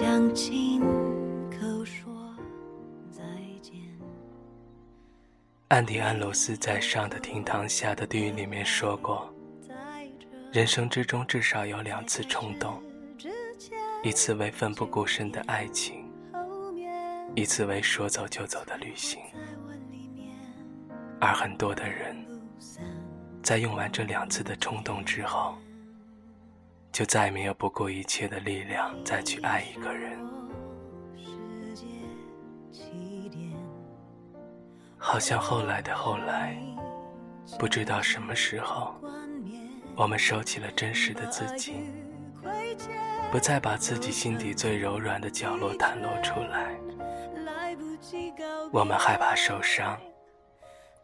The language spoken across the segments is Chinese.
想亲口说再见。安迪·安罗斯在《上的厅堂下的地狱》里面说过，人生之中至少有两次冲动，一次为奋不顾身的爱情，一次为说走就走的旅行。而很多的人，在用完这两次的冲动之后，就再也没有不顾一切的力量再去爱一个人。好像后来的后来，不知道什么时候，我们收起了真实的自己，不再把自己心底最柔软的角落袒露出来。我们害怕受伤，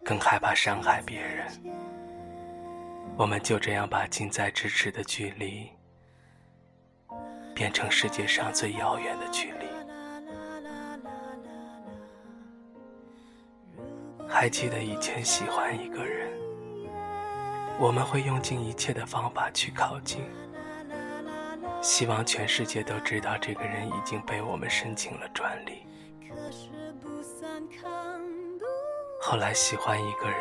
更害怕伤害别人。我们就这样把近在咫尺的距离，变成世界上最遥远的距离。还记得以前喜欢一个人，我们会用尽一切的方法去靠近，希望全世界都知道这个人已经被我们申请了专利。后来喜欢一个人，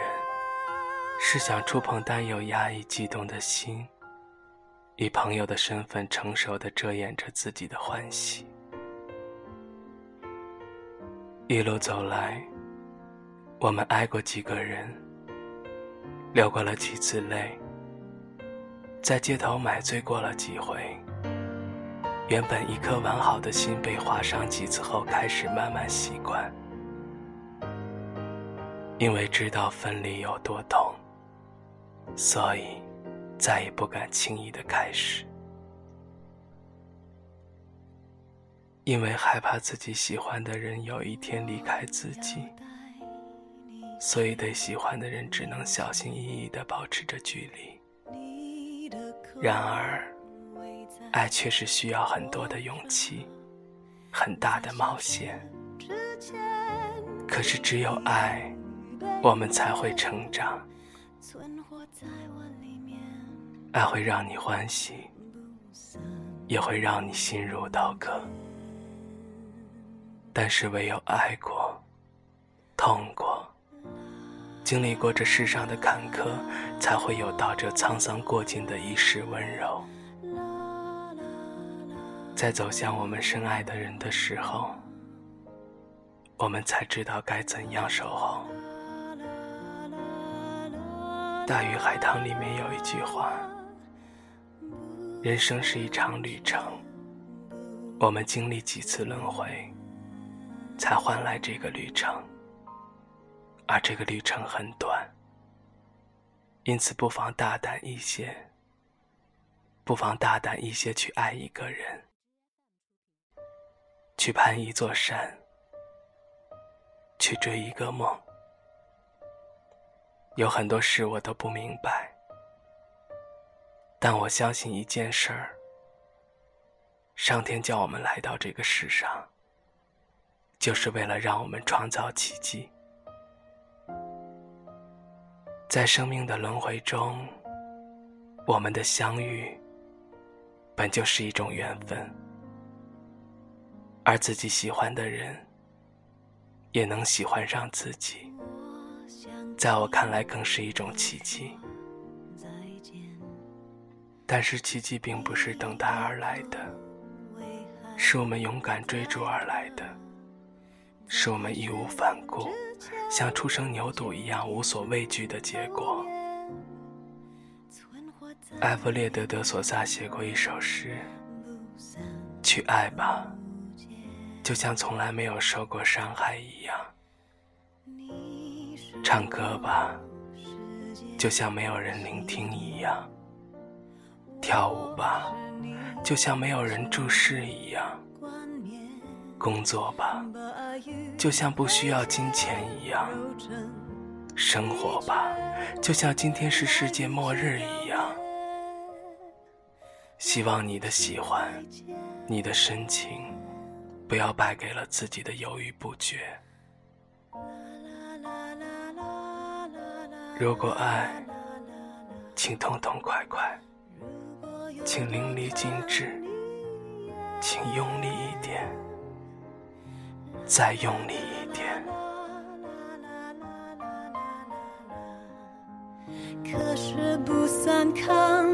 是想触碰单有压抑激动的心，以朋友的身份成熟的遮掩着自己的欢喜。一路走来。我们爱过几个人，流过了几次泪，在街头买醉过了几回。原本一颗完好的心被划伤几次后，开始慢慢习惯，因为知道分离有多痛，所以再也不敢轻易的开始，因为害怕自己喜欢的人有一天离开自己。所以，对喜欢的人只能小心翼翼的保持着距离。然而，爱却是需要很多的勇气，很大的冒险。可是，只有爱，我们才会成长。爱会让你欢喜，也会让你心如刀割。但是，唯有爱过，痛过。经历过这世上的坎坷，才会有到这沧桑过尽的一世温柔。在走向我们深爱的人的时候，我们才知道该怎样守候。《大鱼海棠》里面有一句话：“人生是一场旅程，我们经历几次轮回，才换来这个旅程。”而这个旅程很短，因此不妨大胆一些，不妨大胆一些去爱一个人，去攀一座山，去追一个梦。有很多事我都不明白，但我相信一件事儿：上天叫我们来到这个世上，就是为了让我们创造奇迹。在生命的轮回中，我们的相遇本就是一种缘分，而自己喜欢的人也能喜欢上自己，在我看来更是一种奇迹。但是奇迹并不是等待而来的，是我们勇敢追逐而来的，是我们义无反顾。像初生牛犊一样无所畏惧的结果。埃弗列德·德索萨写过一首诗：“去爱吧，就像从来没有受过伤害一样；唱歌吧，就像没有人聆听一样；跳舞吧，就像没有人注视一样；工作吧。”就像不需要金钱一样，生活吧，就像今天是世界末日一样。希望你的喜欢，你的深情，不要败给了自己的犹豫不决。如果爱，请痛痛快快，请淋漓尽致，请用力一点，再用力一点。可是不算抗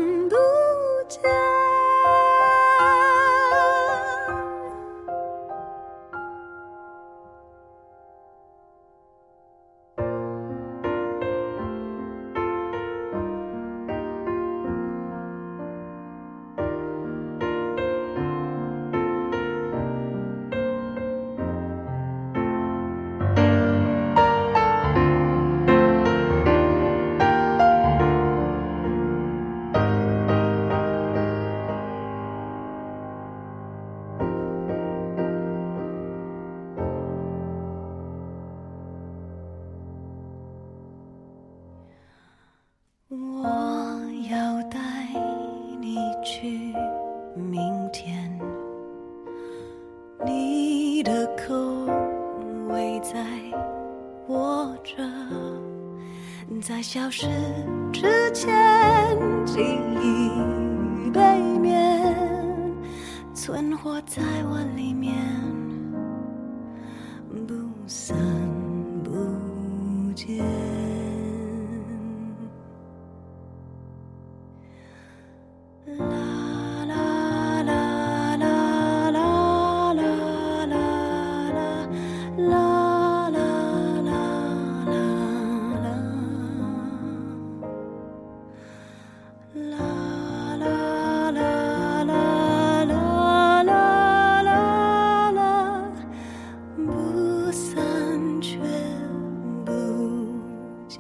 我要带你去明天，你的口味在握着，在消失之前，记忆背面存活在我里面，不散不见。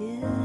见。